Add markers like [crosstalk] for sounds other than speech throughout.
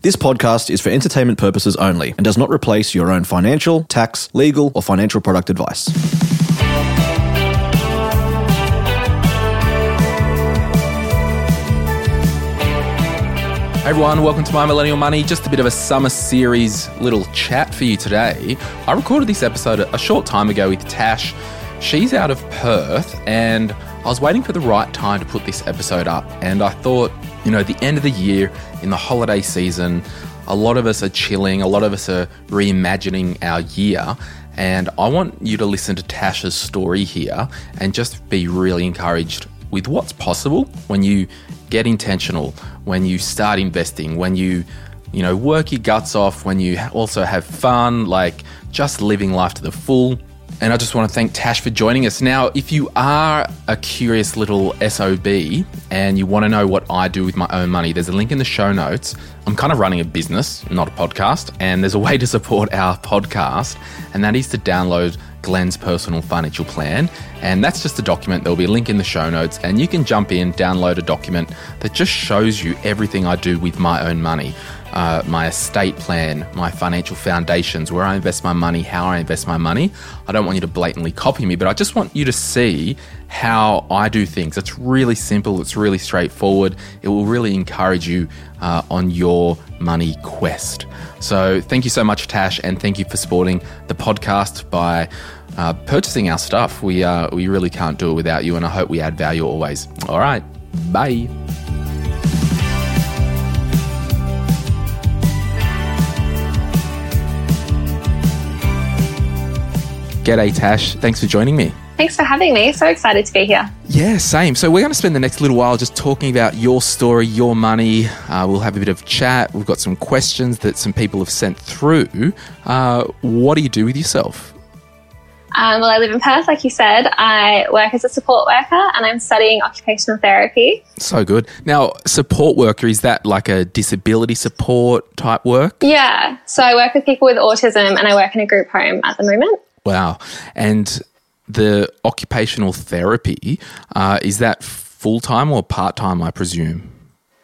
This podcast is for entertainment purposes only and does not replace your own financial, tax, legal, or financial product advice. Hey everyone, welcome to My Millennial Money. Just a bit of a summer series little chat for you today. I recorded this episode a short time ago with Tash. She's out of Perth, and I was waiting for the right time to put this episode up. And I thought, you know, the end of the year, in the holiday season, a lot of us are chilling, a lot of us are reimagining our year. And I want you to listen to Tasha's story here and just be really encouraged with what's possible when you get intentional, when you start investing, when you you know work your guts off, when you also have fun, like just living life to the full. And I just want to thank Tash for joining us. Now, if you are a curious little SOB and you want to know what I do with my own money, there's a link in the show notes. I'm kind of running a business, not a podcast, and there's a way to support our podcast, and that is to download Glen's personal financial plan. And that's just a document. There'll be a link in the show notes, and you can jump in, download a document that just shows you everything I do with my own money. Uh, my estate plan, my financial foundations, where I invest my money, how I invest my money. I don't want you to blatantly copy me, but I just want you to see how I do things. It's really simple, it's really straightforward. It will really encourage you uh, on your money quest. So, thank you so much, Tash, and thank you for supporting the podcast by uh, purchasing our stuff. We, uh, we really can't do it without you, and I hope we add value always. All right, bye. G'day, Tash. Thanks for joining me. Thanks for having me. So excited to be here. Yeah, same. So we're going to spend the next little while just talking about your story, your money. Uh, we'll have a bit of chat. We've got some questions that some people have sent through. Uh, what do you do with yourself? Um, well, I live in Perth, like you said. I work as a support worker and I'm studying occupational therapy. So good. Now, support worker, is that like a disability support type work? Yeah. So I work with people with autism and I work in a group home at the moment. Wow. And the occupational therapy, uh, is that full time or part time, I presume?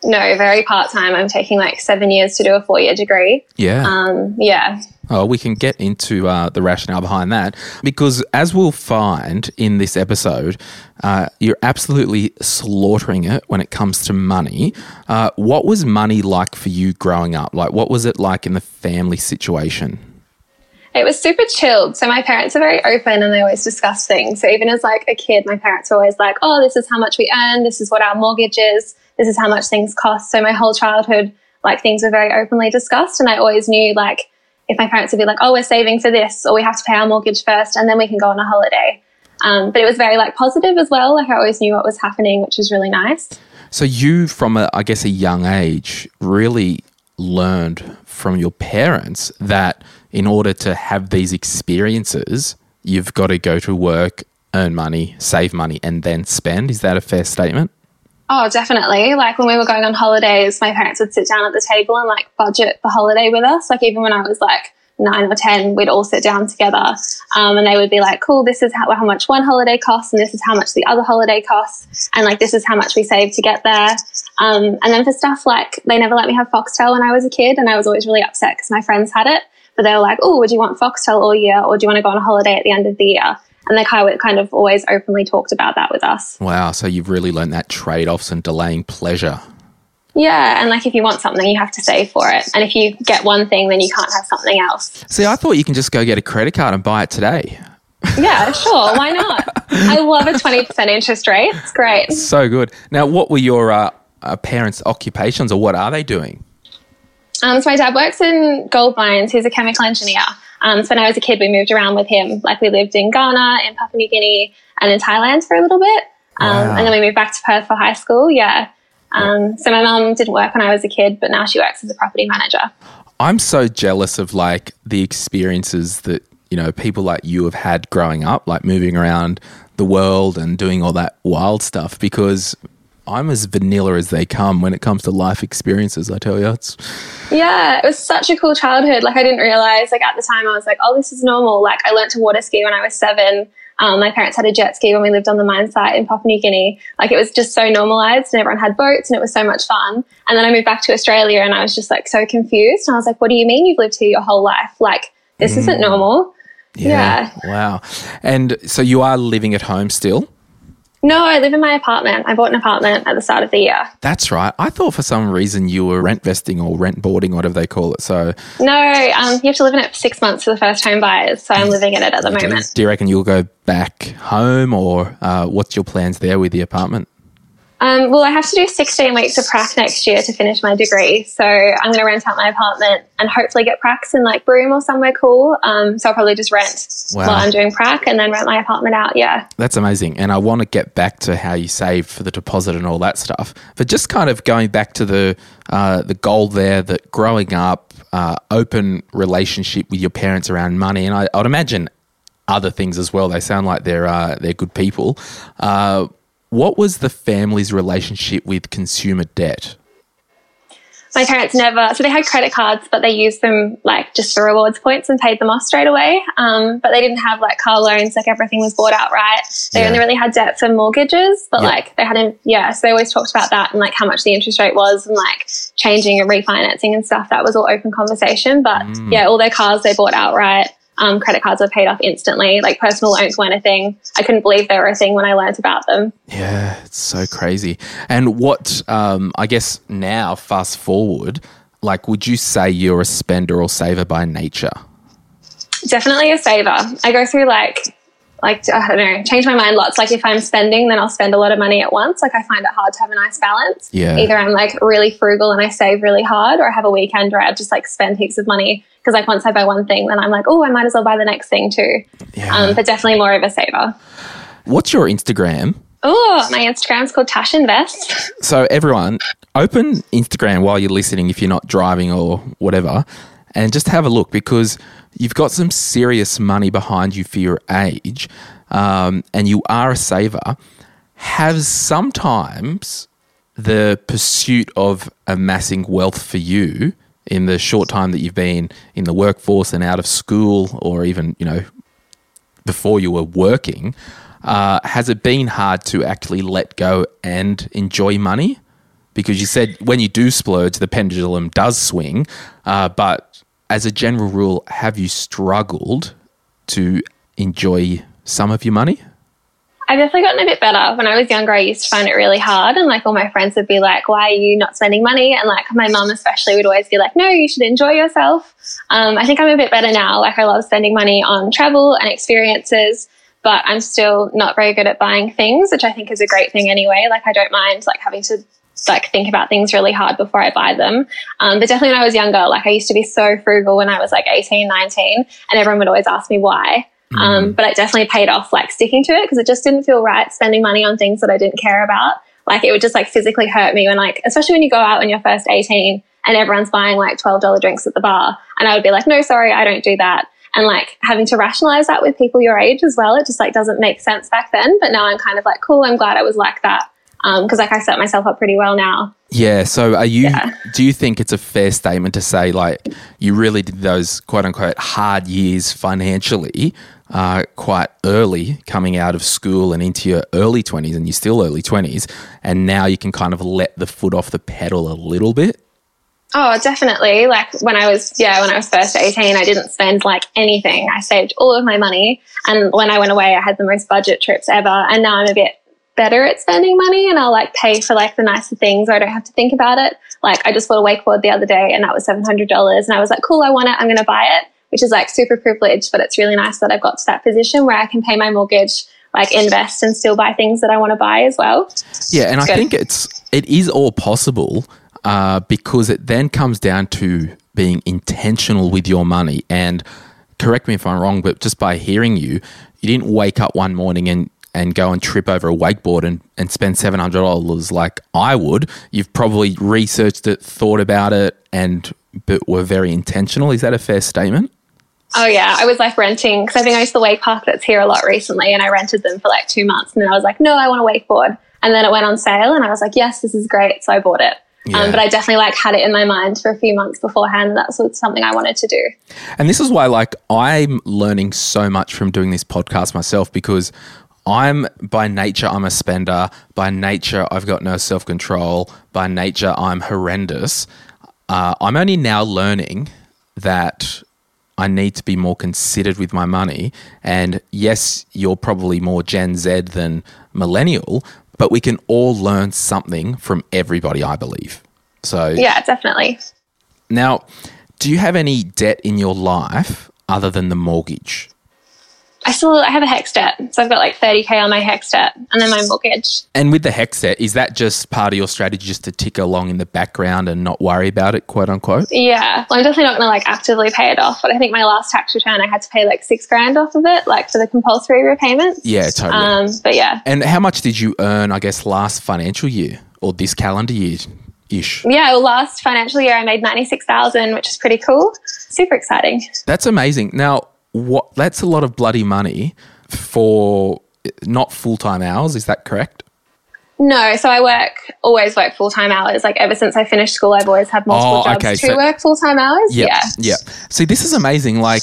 No, very part time. I'm taking like seven years to do a four year degree. Yeah. Um, yeah. Oh, we can get into uh, the rationale behind that because, as we'll find in this episode, uh, you're absolutely slaughtering it when it comes to money. Uh, what was money like for you growing up? Like, what was it like in the family situation? It was super chilled. So my parents are very open and they always discuss things. So even as like a kid, my parents were always like, "Oh, this is how much we earn. This is what our mortgage is. This is how much things cost." So my whole childhood, like things were very openly discussed, and I always knew like if my parents would be like, "Oh, we're saving for this," or "We have to pay our mortgage first, and then we can go on a holiday." Um, but it was very like positive as well. Like I always knew what was happening, which was really nice. So you, from a, I guess, a young age, really learned from your parents that in order to have these experiences, you've got to go to work, earn money, save money, and then spend. Is that a fair statement? Oh, definitely. Like when we were going on holidays, my parents would sit down at the table and like budget the holiday with us. Like even when I was like nine or 10, we'd all sit down together um, and they would be like, cool, this is how, how much one holiday costs and this is how much the other holiday costs. And like, this is how much we save to get there. Um, and then for stuff like they never let me have Foxtel when I was a kid and I was always really upset because my friends had it. But they were like, oh, would you want Foxtel all year or do you want to go on a holiday at the end of the year? And they kind of, kind of always openly talked about that with us. Wow. So you've really learned that trade offs and delaying pleasure. Yeah, and like if you want something, you have to save for it. And if you get one thing, then you can't have something else. See, I thought you can just go get a credit card and buy it today. Yeah, [laughs] sure. Why not? I love a 20% interest rate. It's great. So good. Now, what were your uh, uh, parents' occupations or what are they doing? Um, so my dad works in gold mines. He's a chemical engineer. Um, so when I was a kid, we moved around with him. Like we lived in Ghana, in Papua New Guinea, and in Thailand for a little bit. Um, Wow. And then we moved back to Perth for high school. Yeah. Um, so my mum didn't work when I was a kid, but now she works as a property manager. I'm so jealous of like the experiences that, you know, people like you have had growing up, like moving around the world and doing all that wild stuff because I'm as vanilla as they come when it comes to life experiences, I tell you. It's Yeah, it was such a cool childhood. Like I didn't realize, like at the time, I was like, "Oh, this is normal." Like I learned to water ski when I was seven. Um, my parents had a jet ski when we lived on the mine site in Papua New Guinea. Like it was just so normalized, and everyone had boats, and it was so much fun. And then I moved back to Australia, and I was just like so confused. And I was like, "What do you mean you've lived here your whole life? Like this isn't normal." Yeah. Wow. And so you are living at home still? No, I live in my apartment. I bought an apartment at the start of the year. That's right. I thought for some reason you were rent vesting or rent boarding, whatever they call it. So No, um, you have to live in it for six months for the first home buyers. So I'm living in it at the moment. do you reckon you'll go back home or uh, what's your plans there with the apartment? Um, well, I have to do 16 weeks of prac next year to finish my degree. So I'm going to rent out my apartment and hopefully get pracs in like Broome or somewhere cool. Um, so I'll probably just rent Wow. while I'm doing prac and then rent my apartment out. Yeah. That's amazing. And I want to get back to how you saved for the deposit and all that stuff. But just kind of going back to the uh, the goal there that growing up, uh, open relationship with your parents around money, and I, I'd imagine other things as well. They sound like they're uh, they're good people. Uh, what was the family's relationship with consumer debt? My parents never, so they had credit cards, but they used them like just for rewards points and paid them off straight away. Um, but they didn't have like car loans, like everything was bought outright. They Yeah. only really had debt for mortgages, but Yeah. like they hadn't, yeah. So they always talked about that and like how much the interest rate was and like changing and refinancing and stuff. That was all open conversation. But Mm. yeah, all their cars they bought outright. Um, credit cards were paid off instantly. Like personal loans weren't a thing. I couldn't believe they were a thing when I learned about them. Yeah, it's so crazy. And what um, I guess now, fast forward, like, would you say you're a spender or saver by nature? definitely a saver. I go through like like I don't know, change my mind lots. Like if I'm spending, then I'll spend a lot of money at once. Like I find it hard to have a nice balance. Yeah. Either I'm like really frugal and I save really hard, or I have a weekend where I just like spend heaps of money because like once I buy one thing, then I'm like, oh, I might as well buy the next thing too. Yeah. Um, but definitely more of a saver. What's your Instagram? Oh, my Instagram's called Tash Invest. [laughs] So, everyone, open Instagram while you're listening if you're not driving or whatever, and just have a look because you've got some serious money behind you for your age, um, and you are a saver. Has sometimes the pursuit of amassing wealth for you in the short time that you've been in the workforce and out of school, or even, you know, before you were working, uh, has it been hard to actually let go and enjoy money? Because you said when you do splurge, the pendulum does swing. Uh, but as a general rule, have you struggled to enjoy some of your money? I've definitely gotten a bit better. When I was younger, I used to find it really hard. And like all my friends would be like, why are you not spending money? And like my mum, especially, would always be like, no, you should enjoy yourself. Um, I think I'm a bit better now. Like I love spending money on travel and experiences, but I'm still not very good at buying things, which I think is a great thing anyway. Like I don't mind like having to like think about things really hard before I buy them. Um, but definitely when I was younger, like I used to be so frugal when I was like 18, 19, and everyone would always ask me why. Um, but it definitely paid off like sticking to it because it just didn't feel right spending money on things that I didn't care about. Like it would just like physically hurt me when like, especially when you go out when you're first 18 and everyone's buying like $12 drinks at the bar. And I would be like, no, sorry, I don't do that. And like having to rationalize that with people your age as well, it just like doesn't make sense back then. But now I'm kind of like, cool, I'm glad I was like that. Um, cause like I set myself up pretty well now. Yeah. So, are you? Yeah. Do you think it's a fair statement to say like you really did those quote unquote hard years financially uh, quite early, coming out of school and into your early twenties, and you're still early twenties, and now you can kind of let the foot off the pedal a little bit? Oh, definitely. Like when I was, yeah, when I was first 18, I didn't spend like anything. I saved all of my money. And when I went away, I had the most budget trips ever. And now I'm a bit better at spending money and I'll like pay for like the nicer things or I don't have to think about it. Like I just bought a wakeboard the other day and that was $700 and I was like, cool, I want it. I'm going to buy it, which is like super privileged, but it's really nice that I've got to that position where I can pay my mortgage, like invest and still buy things that I want to buy as well. Yeah, and I think it's it is all possible uh, because it then comes down to being intentional with your money. And correct me if I'm wrong, but just by hearing you, you didn't wake up one morning and and go and trip over a wakeboard and, and spend $700 like I would. You've probably researched it, thought about it, and but were very intentional. Is that a fair statement? Oh yeah, I was like renting because I've been going to the wake park that's here a lot recently, and I rented them for like two months, and then I was like, no, I want a wakeboard, and then it went on sale, and I was like, yes, this is great, so I bought it. Yeah. Um, but I definitely like had it in my mind for a few months beforehand. That's something I wanted to do. And this is why, like, I'm learning so much from doing this podcast myself because I'm by nature, I'm a spender. By nature, I've got no self control. By nature, I'm horrendous. Uh, I'm only now learning that I need to be more considered with my money. And yes, you're probably more Gen Z than millennial, but we can all learn something from everybody, I believe. So, Yeah, definitely. now, do you have any debt in your life other than the mortgage? I still I have a HECS debt, so I've got like 30k on my HECS debt, and then my mortgage. And with the HECS debt, is that just part of your strategy just to tick along in the background and not worry about it, quote unquote? Yeah, well, I'm definitely not going to like actively pay it off, but I think my last tax return I had to pay like six grand off of it, like for the compulsory repayments. Yeah, totally. Um, but yeah, and how much did you earn, I guess, last financial year or this calendar year ish? yeah. Well, last financial year I made ninety six thousand, which is pretty cool. Super exciting. That's amazing. Now, what? That's a lot of bloody money for not full time hours. Is that correct? No, so I work always work full time hours. Like ever since I finished school, I've always had multiple Oh, jobs okay, to so- work full time hours. Yep, Yeah. Yeah. See, this is amazing. Like,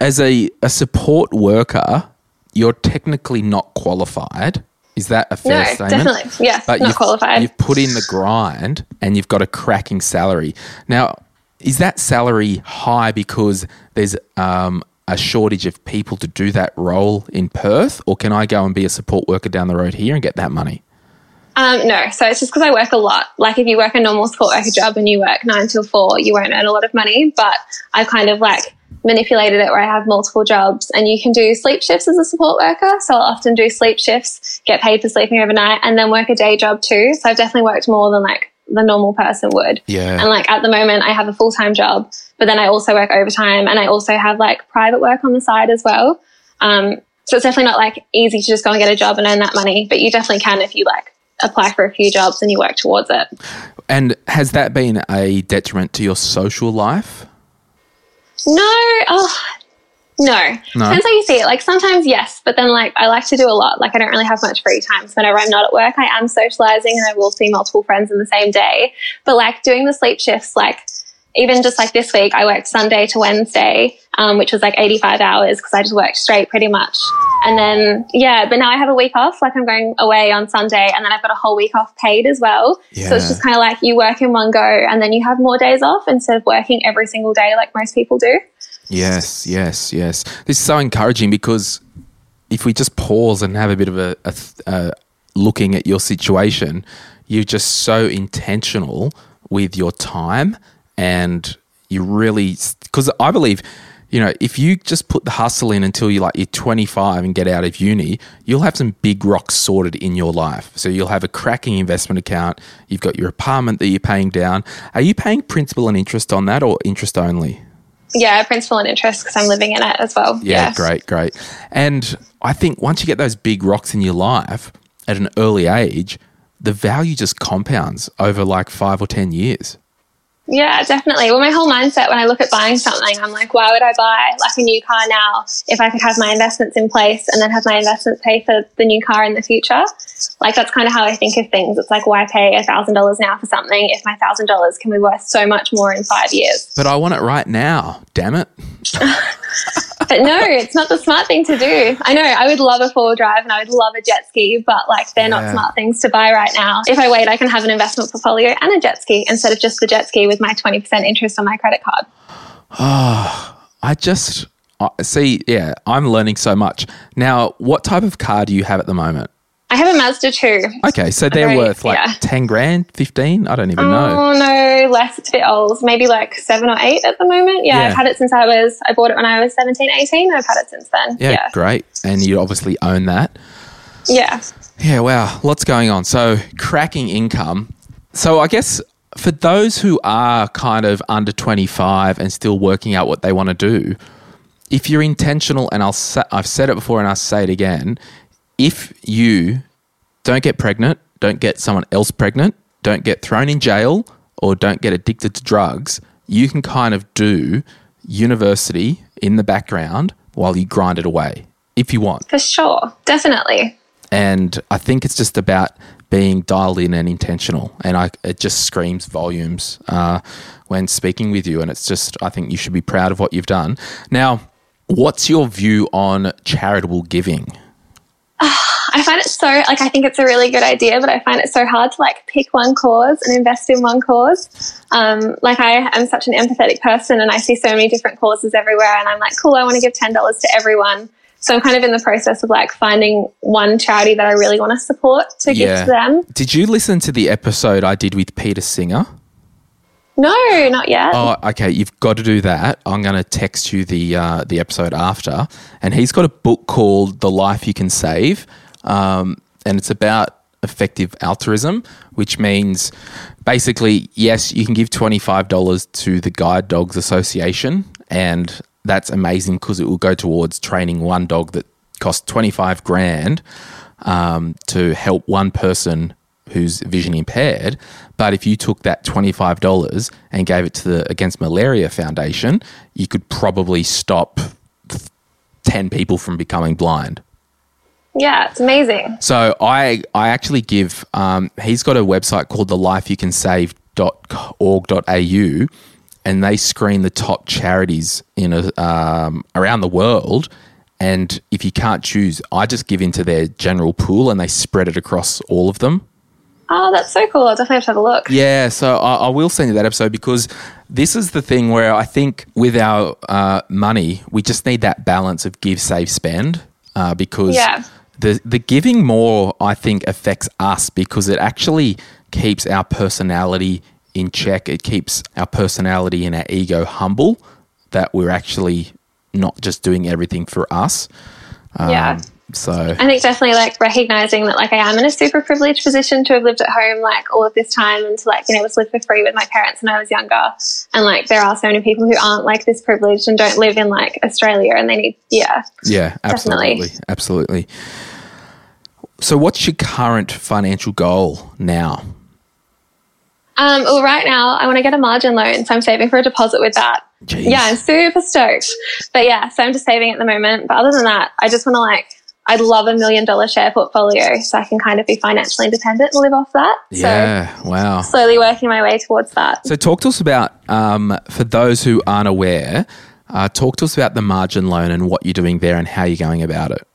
as a, a support worker, you're technically not qualified. Is that a fair No, statement? definitely. Yeah, but not you've, qualified. You've put in the grind and you've got a cracking salary. Now, is that salary high because there's um, a shortage of people to do that role in Perth, or can I go and be a support worker down the road here and get that money? Um, no, so it's just because I work a lot. Like if you work a normal support worker job and you work nine till four, you won't earn a lot of money. But I've kind of like manipulated it where I have multiple jobs and you can do sleep shifts as a support worker. So I'll often do sleep shifts, get paid for sleeping overnight and then work a day job too. So I've definitely worked more than like the normal person would. Yeah. And like at the moment I have a full time job, but then I also work overtime and I also have like private work on the side as well. Um, so it's definitely not like easy to just go and get a job and earn that money, but you definitely can if you like apply for a few jobs and you work towards it. And has that been a detriment to your social life? No, oh, no. No? Depends how you see it. Like sometimes yes, but then like I like to do a lot. Like I don't really have much free time. So whenever I'm not at work, I am socializing and I will see multiple friends in the same day. But like doing the sleep shifts, like even just like this week, I worked Sunday to Wednesday, um, which was like 85 hours because I just worked straight pretty much. And then, yeah, but now I have a week off. Like I'm going away on Sunday and then I've got a whole week off paid as well. So it's just kind of like you work in one go and then you have more days off instead of working every single day like most people do. Yes, yes, yes. This is so encouraging because if we just pause and have a bit of a, a, uh looking at your situation, you're just so intentional with your time and you really because I believe you know if you just put the hustle in until you're like you're 25 and get out of uni you'll have some big rocks sorted in your life. So you'll have a cracking investment account you've got your apartment that you're paying down. Are you paying principal and interest on that or interest only Yeah, principal and interest because I'm living in it as well. yeah, great, great. And I think once you get those big rocks in your life at an early age, the value just compounds over like five or 10 years. Yeah, definitely. Well, my whole mindset when I look at buying something, I'm like, why would I buy like a new car now if I could have my investments in place and then have my investments pay for the new car in the future? Like that's kind of how I think of things. It's like, why pay a thousand dollars now for something if my thousand dollars can be worth so much more in five years? But I want it right now, damn it. [laughs] But no, it's not the smart thing to do. I know I would love a four wheel drive and I would love a jet ski, but like they're Yeah. not smart things to buy right now. If I wait, I can have an investment portfolio and a jet ski instead of just the jet ski with my 20% interest on my credit card. Ah, I just I see, yeah, I'm learning so much. Now, what type of car do you have at the moment? I have a Mazda 2. Okay, so they're worth like yeah. 10 grand, 15? I don't even know. Oh no, less. It's a bit old. Maybe like seven or eight at the moment. Yeah, Yeah. I've had it since I was. I bought it when I was 17, 18. I've had it since then. Yeah, Yeah, great. And you obviously own that. yeah. Yeah, wow, lots going on. So, cracking income. So, I guess for those who are kind of under 25 and still working out what they want to do, if you're intentional, and I'll sa- I've said it before and I'll say it again, if you don't get pregnant, don't get someone else pregnant, don't get thrown in jail, or don't get addicted to drugs, you can kind of do university in the background while you grind it away if you want. For sure. Definitely. And I think it's just about being dialed in and intentional. And I, it just screams volumes uh, when speaking with you. And it's just, I think you should be proud of what you've done. Now, what's your view on charitable giving? [sighs] I find it so like I think it's a really good idea, but I find it so hard to like pick one cause and invest in one cause. Um, like I am such an empathetic person, and I see so many different causes everywhere, and I'm like, cool, I want to give ten dollars to everyone. So I'm kind of in the process of like finding one charity that I really want to support to give to them. Did you listen to the episode I did with Peter Singer? No, not yet. Oh, okay. You've got to do that. I'm going to text you the uh, the episode after, and he's got a book called "The Life You Can Save," um, and it's about effective altruism, which means basically, yes, you can give twenty five dollars to the Guide Dogs Association, and that's amazing because it will go towards training one dog that costs twenty five grand um, to help one person who's vision impaired. But if you took that $25 and gave it to the Against Malaria Foundation, you could probably stop 10 people from becoming blind. Yeah, it's amazing. So I I actually give um, he's got a website called the lifeyoucansave.org.au and they screen the top charities in a, um, around the world and if you can't choose I just give into their general pool and they spread it across all of them. Oh, that's so cool. I'll definitely have to have a look. Yeah, so I, I will send you that episode because this is the thing where I think with our uh, money, we just need that balance of give, save, spend uh, because Yeah. the, the giving more, I think, affects us because it actually keeps our personality in check. It keeps our personality and our ego humble that we're actually not just doing everything for us. Um, Yeah. So, I think definitely like recognizing that like I am in a super privileged position to have lived at home like all of this time and to like been able to live for free with my parents when I was younger. And like there are so many people who aren't like this privileged and don't live in like Australia and they need yeah. Yeah, Definitely. absolutely. Absolutely. So, what's your current financial goal now? Um well right now I want to get a margin loan, so I'm saving for a deposit with that. Jeez. Yeah, I'm super stoked. But yeah, so I'm just saving at the moment. But other than that, I just want to like I'd love a million dollar share portfolio so I can kind of be financially independent and live off that. Yeah, wow. Slowly working my way towards that. So, talk to us about, um, for those who aren't aware, uh, talk to us about the margin loan and what you're doing there and how you're going about it.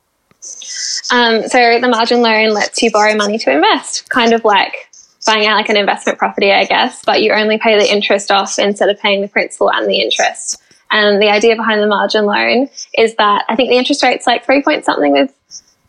Um, so the margin loan lets you borrow money to invest, kind of like buying out like an investment property, I guess, but you only pay the interest off instead of paying the principal and the interest. And the idea behind the margin loan is that I think the interest rate's like three point something with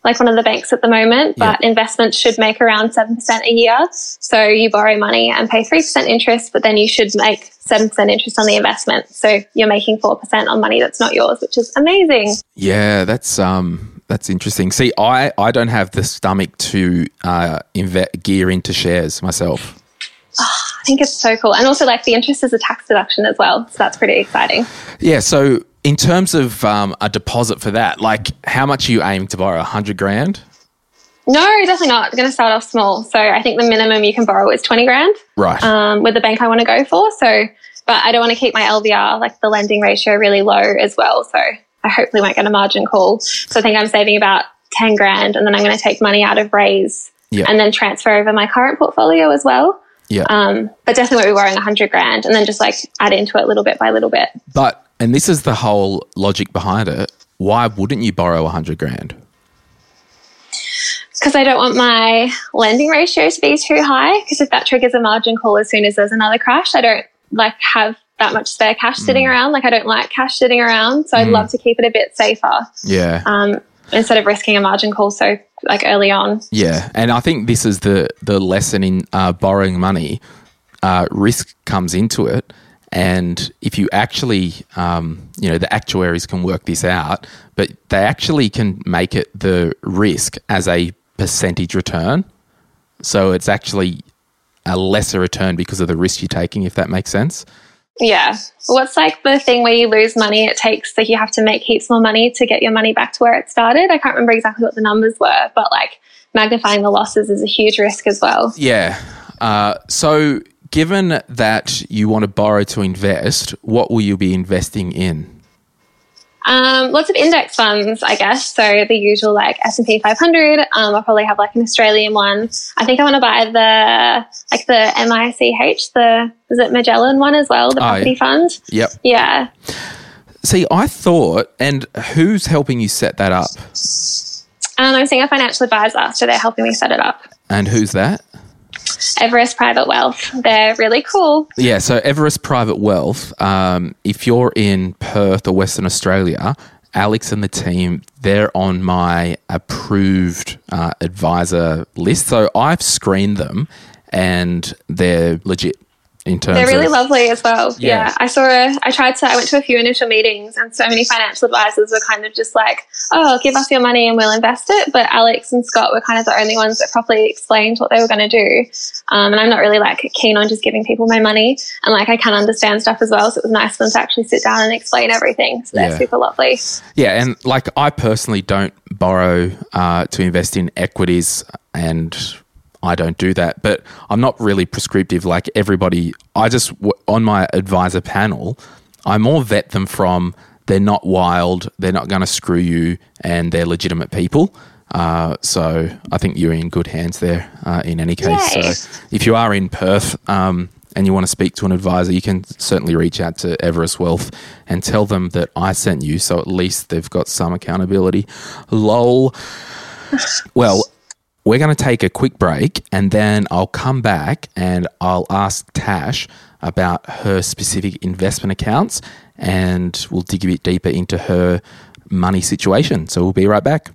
like one of the banks at the moment, but investments should make around 7% a year. So you borrow money and pay 3% interest, but then you should make 7% interest on the investment. So you're making 4% on money that's not yours, which is amazing. Yeah, that's um, that's interesting. See, I, I don't have the stomach to uh, inve- gear into shares myself. I think it's so cool. And also, like, the interest is a tax deduction as well. So that's pretty exciting. Yeah, so in terms of um, a deposit for that, like how much are you aiming to borrow? A hundred grand? No, definitely not. I'm going to start off small. So I think the minimum you can borrow is 20 grand Right. um, with the bank I want to go for. So, but I don't want to keep my LVR, like the lending ratio, really low as well. So I hopefully won't get a margin call. So I think I'm saving about 10 grand and then I'm going to take money out of Raise Yeah. and then transfer over my current portfolio as well. yeah. Um, but definitely won't be borrowing 100 grand and then just like add into it little bit by little bit. but and this is the whole logic behind it. Why wouldn't you borrow a hundred grand? because I don't want my lending ratio to be too high. Because if that triggers a margin call as soon as there's another crash, I don't like have that much spare cash sitting around. Like I don't like cash sitting around, so I'd love to keep it a bit safer Yeah. um, instead of risking a margin call so like early on. Yeah, and I think this is the the lesson in uh, borrowing money. Uh, risk comes into it, and if you actually, um, you know, the actuaries can work this out, but they actually can make it the risk as a percentage return. So it's actually a lesser return because of the risk you're taking, if that makes sense. Yeah. What's like the thing where you lose money? It takes like you have to make heaps more money to get your money back to where it started. I can't remember exactly what the numbers were, but like magnifying the losses is a huge risk as well. Yeah. Uh, so, given that you want to borrow to invest, what will you be investing in? Um, lots of index funds, I guess. So the usual like S and P 500. Um, I'll probably have like an Australian one. I think I want to buy the like the MICH, the is it Magellan one as well, the Oh, property yeah. fund. Yep. Yeah. See, I thought, and who's helping you set that up? Um, I'm seeing a financial advisor, so they're helping me set it up. And who's that? Everest Private Wealth. They're really cool. Yeah, so Everest Private Wealth, um, if you're in Perth or Western Australia, Alex and the team, they're on my approved uh, advisor list. So I've screened them and they're legit in terms They're really of. lovely as well. Yeah. Yeah. I saw a, I tried to, I went to a few initial meetings and so many financial advisors were kind of just like, oh, give us your money and we'll invest it. But Alex and Scott were kind of the only ones that properly explained what they were going to do. Um, and I'm not really like keen on just giving people my money. And like I can understand stuff as well. So it was nice for them to actually sit down and explain everything. So they're Yeah. super lovely. Yeah, and like I personally don't borrow uh, to invest in equities, and I don't do that. But I'm not really prescriptive like everybody. I just on my advisor panel, I more vet them from they're not wild, they're not going to screw you, and they're legitimate people. Uh, so I think you're in good hands there. Uh, in any case, Yay. so if you are in Perth. Um, and you want to speak to an advisor, you can certainly reach out to Everest Wealth and tell them that I sent you, so at least they've got some accountability. Lol. Well, we're going to take a quick break and then I'll come back and I'll ask Tash about her specific investment accounts and we'll dig a bit deeper into her money situation. So we'll be right back.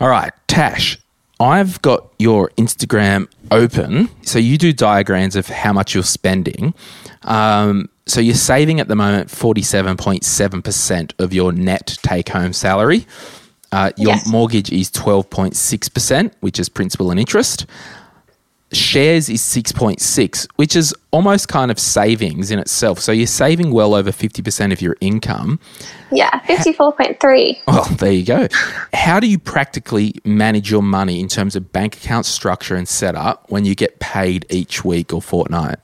All right, Tash, I've got your Instagram open. So you do diagrams of how much you're spending. Um, so you're saving at the moment 47.7% of your net take home salary. Uh, your Yes. mortgage is 12.6%, which is principal and interest. Shares is 6.6, which is almost kind of savings in itself. So you're saving well over 50% of your income. Yeah. 54.3. Well, there you go. How do you practically manage your money in terms of bank account structure and setup when you get paid each week or fortnight?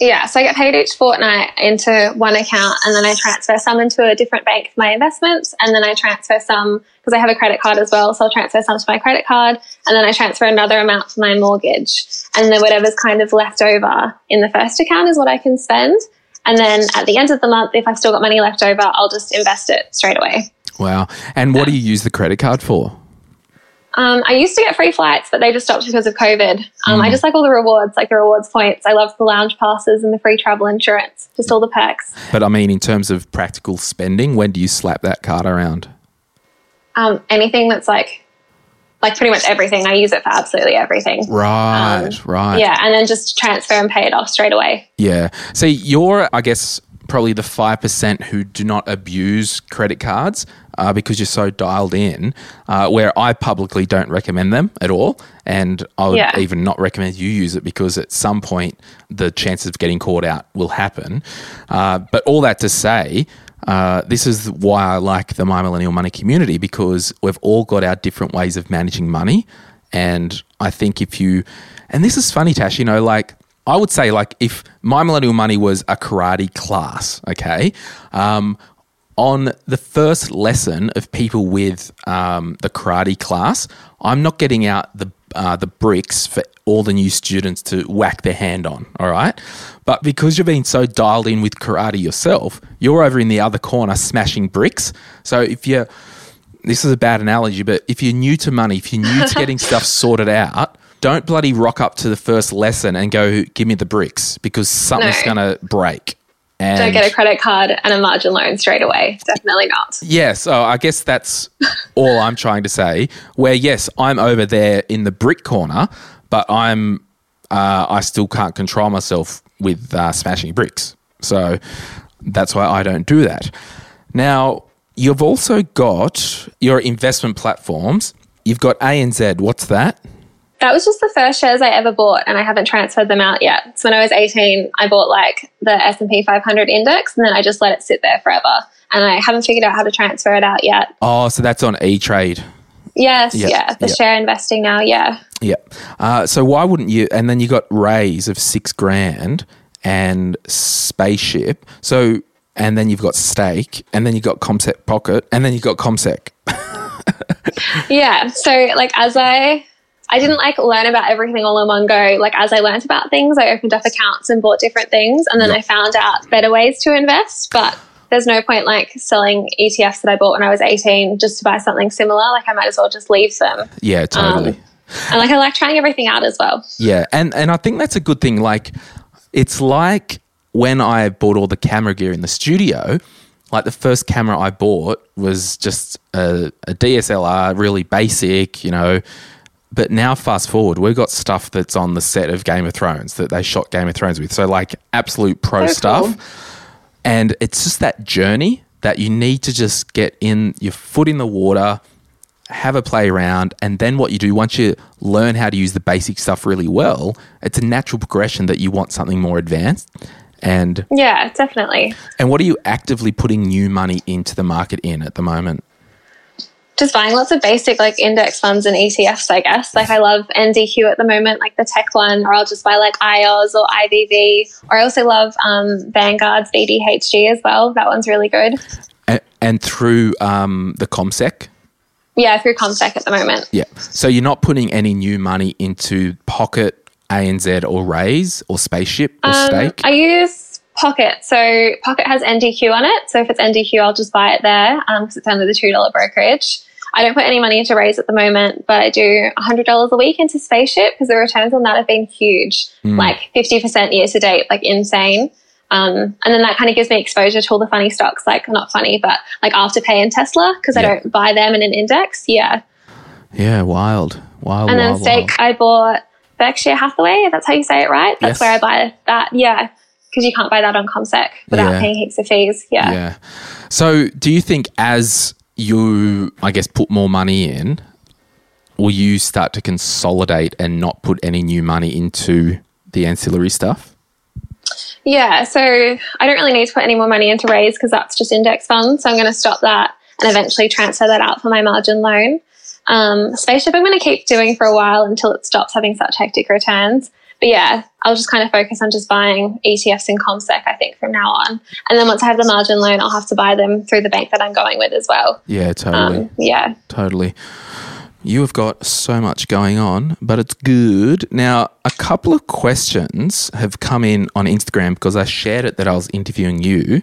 Yeah, so I get paid each fortnight into one account and then I transfer some into a different bank for my investments and then I transfer some because I have a credit card as well, so I'll transfer some to my credit card and then I transfer another amount to my mortgage and then whatever's kind of left over in the first account is what I can spend. And then at the end of the month, if I've still got money left over, I'll just invest it straight away. Wow. And what do you use the credit card for? Um, I used to get free flights, but they just stopped because of COVID. Um, I just like all the rewards, like the rewards points. I love the lounge passes and the free travel insurance, just all the perks. But I mean, in terms of practical spending, when do you slap that card around? um, anything that's like like pretty much everything. I use it for absolutely everything. Right, right. Yeah, and then just transfer and pay it off straight away. Yeah. See, you're, I guess, probably the 5% who do not abuse credit cards uh, because you're so dialed in, uh, where I publicly don't recommend them at all. And I would Yeah. even not recommend you use it because at some point the chances of getting caught out will happen. Uh, but all that to say, uh, this is why I like the My Millennial Money community because we've all got our different ways of managing money. And I think if you, and this is funny, Tash, you know, like I would say, like, if My Millennial Money was a karate class, okay, um, on the first lesson of people with um, the karate class, I'm not getting out the uh, the bricks for all the new students to whack their hand on. All right, but because you've been so dialed in with karate yourself, you're over in the other corner smashing bricks. So if you're this is a bad analogy, but if you're new to money, if you're new to getting [laughs] stuff sorted out, don't bloody rock up to the first lesson and go, give me the bricks because something's No. going to break. And Don't get a credit card and a margin loan straight away. Definitely not. Yeah, so I guess that's [laughs] all I'm trying to say. Where yes, I'm over there in the brick corner, but I'm uh, I still can't control myself with uh, smashing bricks. So that's why I don't do that. Now you've also got your investment platforms. You've got ANZ. What's that? That was just the first shares I ever bought, and I haven't transferred them out yet. So when I was 18, I bought like the S&P 500 index, and then I just let it sit there forever. And I haven't figured out how to transfer it out yet. Oh, so that's on E Trade. Yes, Yeah, yeah, the share investing now, yeah. Yeah. Uh, so why wouldn't you? And then you got Raise of six grand and Spaceship. So and then you've got Stake, and then you've got CommSec Pocket, and then you've got CommSec. [laughs] Yeah. So like as I I didn't like learn about everything all in one go. Like as I learned about things, I opened up accounts and bought different things and then Yeah. I found out better ways to invest. But there's no point like selling ETFs that I bought when I was 18 just to buy something similar. Like I might as well just leave them. Yeah, totally. Um, And like I like trying everything out as well. Yeah, and and I think that's a good thing. Like, it's like when I bought all the camera gear in the studio. Like the first camera I bought was just a, a DSLR, really basic, you know. But now, fast forward, we've got stuff that's on the set of Game of Thrones that they shot Game of Thrones with. So, like, absolute pro stuff. cool. And it's just that journey that you need to just get in your foot in the water, have a play around, and then what you do once you learn how to use the basic stuff really well, it's a natural progression that you want something more advanced. And Yeah, definitely. and what are you actively putting new money into the market in at the moment? Just buying lots of basic like index funds and ETFs, I guess. Like I love NDQ at the moment, like the tech one, or I'll just buy like IOZ or IVV. Or I also love um, Vanguard's VDHG as well. That one's really good. And, and through um, the CommSec, Yeah, through CommSec at the moment. yeah. So you're not putting any new money into Pocket, ANZ, or Raise, or Spaceship, or Um, Stake. I use Pocket. So Pocket has NDQ on it. So if it's NDQ, I'll just buy it there because it's only the $2 brokerage. I don't put any money into Raise at the moment, but I do $100 a week into Spaceship because the returns on that have been huge, like 50% year to date, like insane. Um, and then that kind of gives me exposure to all the funny stocks, like not funny, but like Afterpay and Tesla because Yeah. I don't buy them in an index. Yeah. yeah, wild, wild, And then wild, Stake, wild. I bought Berkshire Hathaway. if That's how you say it, right? Yes. That's where I buy that. Yeah, because you can't buy that on CommSec without Yeah. paying heaps of fees. Yeah. Yeah. So, do you think as you, I guess, put more money in, will you start to consolidate and not put any new money into the ancillary stuff? Yeah, So I don't really need to put any more money into Raise because that's just index funds. So I'm going to stop that and eventually transfer that out for my margin loan. Um, Spaceship, I'm going to keep doing for a while until it stops having such hectic returns. But yeah, I'll just kind of focus on just buying ETFs in CommSec, I think, from now on. And then once I have the margin loan, I'll have to buy them through the bank that I'm going with as well. Yeah, totally. Um, yeah. Totally. You have got so much going on, but it's good. Now, a couple of questions have come in on Instagram because I shared it that I was interviewing you.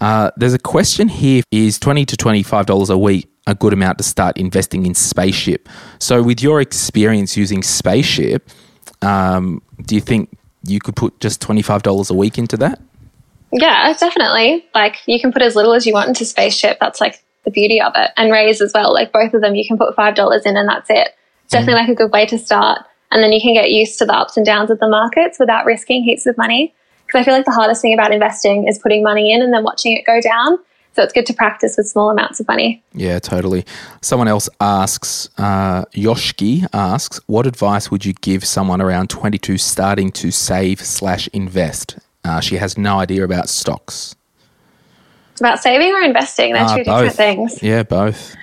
Uh, there's a question here is 20 to $25 a week a good amount to start investing in Spaceship? So, with your experience using Spaceship, um, do you think you could put just $25 a week into that? Yeah, definitely. Like you can put as little as you want into Spaceship. That's like the beauty of it. And Raise as well. Like both of them, you can put $5 in and that's it. It's definitely mm-hmm. like a good way to start. And then you can get used to the ups and downs of the markets without risking heaps of money. Because I feel like the hardest thing about investing is putting money in and then watching it go down. So it's good to practice with small amounts of money. Yeah, totally. Someone else asks, uh, Yoshki asks, what advice would you give someone around 22 starting to save slash invest? Uh, she has no idea about stocks. About saving or investing, they're Uh, two different things. Yeah, both.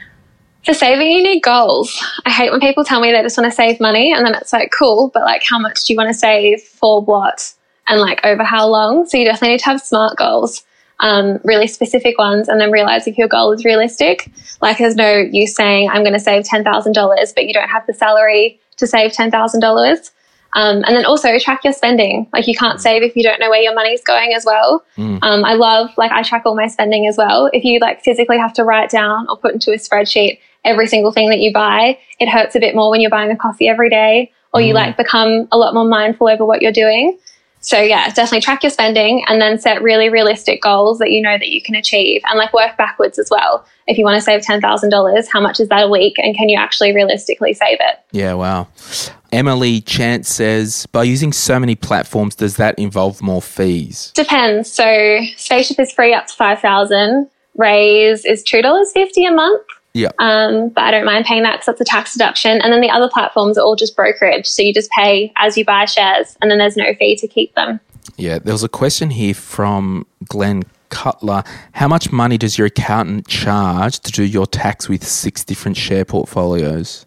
For saving, you need goals. I hate when people tell me they just want to save money and then it's like, cool, but like, how much do you want to save for what? And like, over how long? So you definitely need to have smart goals, um, really specific ones, and then realize if your goal is realistic. Like, there's no use saying, I'm going to save $10,000, but you don't have the salary to save $10,000. Um, and then also track your spending. Like you can't save if you don't know where your money's going as well. Um, I love, like I track all my spending as well. If you like physically have to write down or put into a spreadsheet every single thing that you buy, it hurts a bit more when you're buying a coffee every day or you like become a lot more mindful over what you're doing. So yeah, definitely track your spending and then set really realistic goals that you know that you can achieve and like work backwards as well. If you want to save $10,000, how much is that a week and can you actually realistically save it? Yeah, wow. Emily Chance says, by using so many platforms, does that involve more fees? Depends. So Spaceship is free up to 5000 Raise is $2.50 a month. Yeah. Um, but I don't mind paying that because that's a tax deduction. And then the other platforms are all just brokerage. So you just pay as you buy shares and then there's no fee to keep them. Yeah, there was a question here from Glenn Cutler. How much money does your accountant charge to do your tax with six different share portfolios?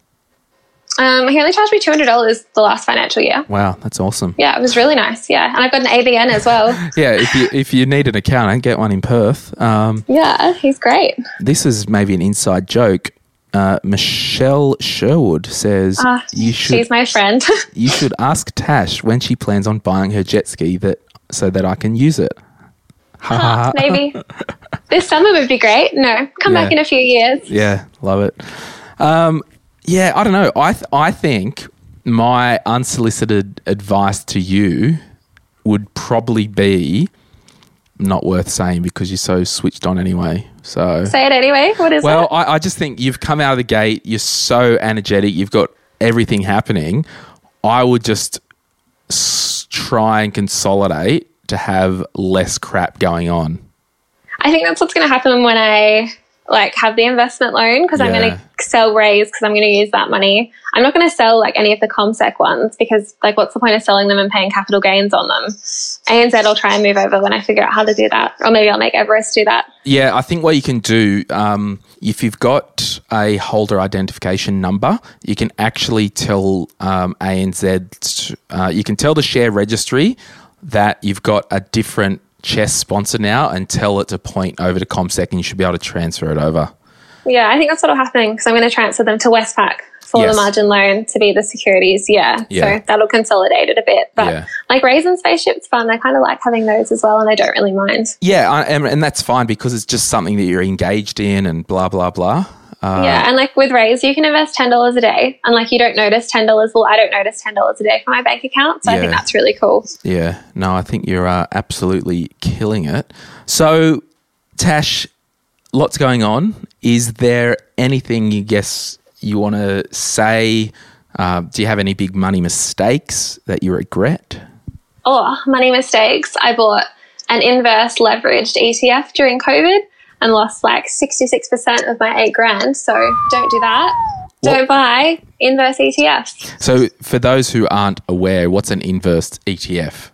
Um, he only charged me $200 the last financial year. Wow, that's awesome. Yeah, it was really nice. Yeah. And I've got an ABN as well. [laughs] Yeah, if you if you need an accountant, get one in Perth. Um, yeah, he's great. this is maybe an inside joke. Uh, Michelle Sherwood says Ah, you should She's my friend. [laughs] you should ask Tash when she plans on buying her jet ski that so that I can use it. Ha. Maybe [laughs] this summer would be great. No, come back in a few years. Yeah, love it. Um, yeah, I don't know. I th- I think my unsolicited advice to you would probably be not worth saying because you're so switched on anyway. So Say it anyway. What is well, it? I, I just think you've come out of the gate. You're so energetic. You've got everything happening. I would just s- try and consolidate to have less crap going on. I think that's what's going to happen when I like have the investment loan because I'm going to sell Raise because I'm going to use that money. I'm not going to sell like any of the CommSec ones because like what's the point of selling them and paying capital gains on them? ANZ I'll try and move over when I figure out how to do that, or maybe I'll make Everest do that. Yeah, I think what you can do, um, if you've got a holder identification number, you can actually tell um, ANZ, uh, you can tell the share registry that you've got a different chess sponsor now and tell it to point over to CommSec and you should be able to transfer it over. Yeah, I think that's what'll happen because I'm going to transfer them to Westpac for Yes. the margin loan to be the securities. Yeah. Yeah. So that'll consolidate it a bit. But Yeah. like Raisin Spaceship's fun. I kind of like having those as well and I don't really mind. Yeah, I, and, and that's fine because it's just something that you're engaged in and blah, blah, blah. Uh, yeah. And like with Raise, you can invest $10 a day and like you don't notice $10. Well, I don't notice $10 a day for my bank account. So I think that's really cool. Yeah, no, I think you're uh, absolutely killing it. So, Tash, lots going on. Is there anything you guess you want to say? Uh, do you have any big money mistakes that you regret? Oh, money mistakes. I bought an inverse leveraged ETF during COVID and lost like 66% of my eight grand. So don't do that. What- Don't buy inverse ETFs. So, for those who aren't aware, what's an inverse ETF?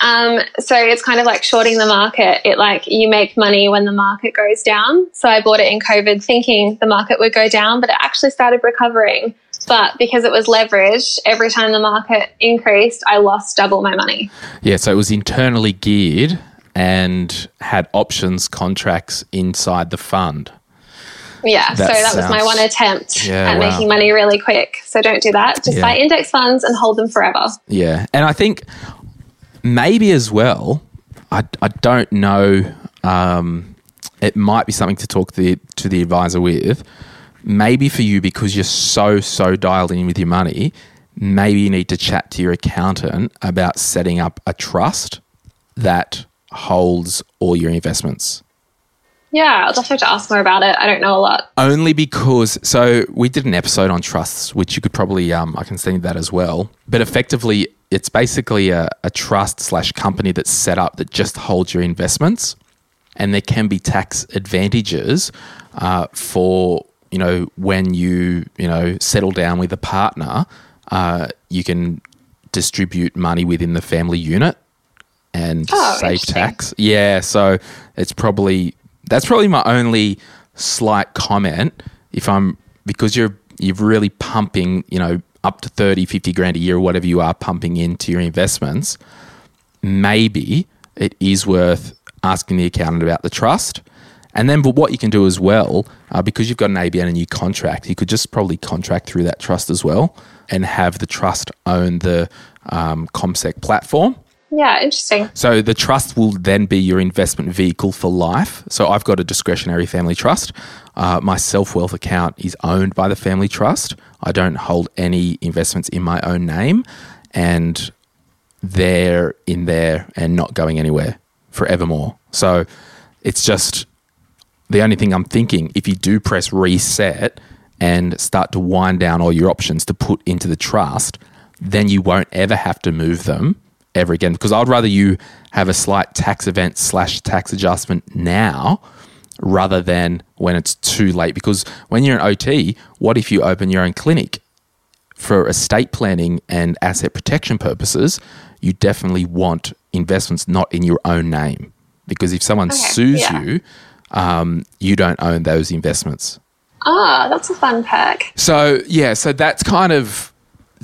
Um, so it's kind of like shorting the market. It like you make money when the market goes down. So I bought it in COVID thinking the market would go down, but it actually started recovering. But because it was leveraged, every time the market increased, I lost double my money. Yeah, so it was internally geared and had options contracts inside the fund. Yeah, so That that was my one attempt Yeah, at wow. making money really quick. So don't do that. Just Yeah. buy index funds and hold them forever. Yeah, and I think maybe as well. I, I don't know. Um, it might be something to talk the, to the advisor with. Maybe for you because you're so so dialed in with your money. Maybe you need to chat to your accountant about setting up a trust that holds all your investments. Yeah, I'll definitely have to ask more about it. I don't know a lot. Only because, so we did an episode on trusts, which you could probably, um, I can send you that as well. But effectively, it's basically a, a trust slash company that's set up that just holds your investments. And there can be tax advantages uh, for, you know, when you, you know, settle down with a partner, uh, you can distribute money within the family unit and Oh, save tax. Yeah, so it's probably that's probably my only slight comment if I'm because you're you're really pumping, you know, up to 30, 50 grand a year or whatever you are pumping into your investments, maybe it is worth asking the accountant about the trust. And then, but what you can do as well, uh, because you've got an ABN and you contract, you could just probably contract through that trust as well and have the trust own the um, CommSec platform. Yeah, interesting. So the trust will then be your investment vehicle for life. So I've got a discretionary family trust. Uh, my SelfWealth account is owned by the family trust. I don't hold any investments in my own name, and they're in there and not going anywhere forevermore. So it's just the only thing I'm thinking if you do press reset and start to wind down all your options to put into the trust, then you won't ever have to move them ever again. Because I'd rather you have a slight tax event slash tax adjustment now rather than when it's too late. Because when you're an OT, what if you open your own clinic? For estate planning and asset protection purposes, you definitely want investments not in your own name. Because if someone Okay, sues yeah. you, um, you don't own those investments. Ah, that's a fun perk. So yeah, so that's kind of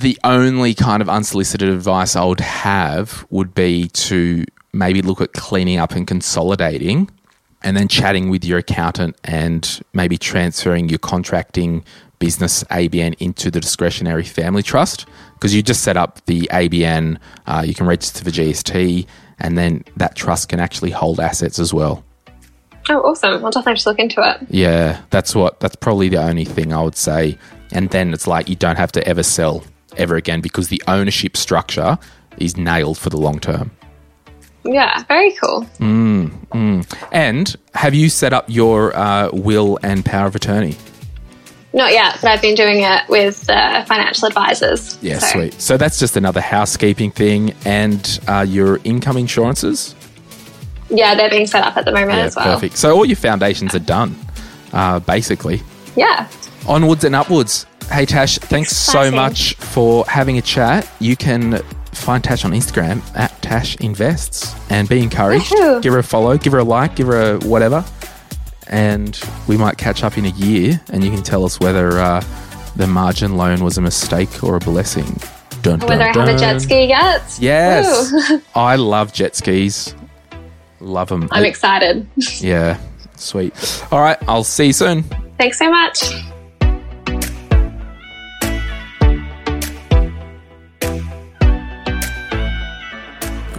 the only kind of unsolicited advice I would have would be to maybe look at cleaning up and consolidating and then chatting with your accountant and maybe transferring your contracting business ABN into the discretionary family trust because you just set up the ABN, uh, you can register for GST, and then that trust can actually hold assets as well. Oh, awesome. I'll definitely just look into it. Yeah, that's what that's probably the only thing I would say. And then it's like you don't have to ever sell ever again because the ownership structure is nailed for the long term. Yeah, very cool. And have you set up your uh, will and power of attorney? Not yet, but I've been doing it with uh, financial advisors. Yeah, So, sweet. So that's just another housekeeping thing. And uh, your income insurances? Yeah, they're being set up at the moment Yeah, as well. perfect. So all your foundations are done, uh, basically. Yeah. Onwards and upwards. Hey Tash, thanks so much for having a chat. You can find Tash on Instagram at Tash Invests and be encouraged. Woohoo. Give her a follow, give her a like, give her a whatever. And we might catch up in a year and you can tell us whether uh, the margin loan was a mistake or a blessing. Dun, Whether I have a jet ski yet. Yes. [laughs] I love jet skis. Love them. I'm excited. [laughs] yeah, sweet. All right, I'll see you soon. Thanks so much.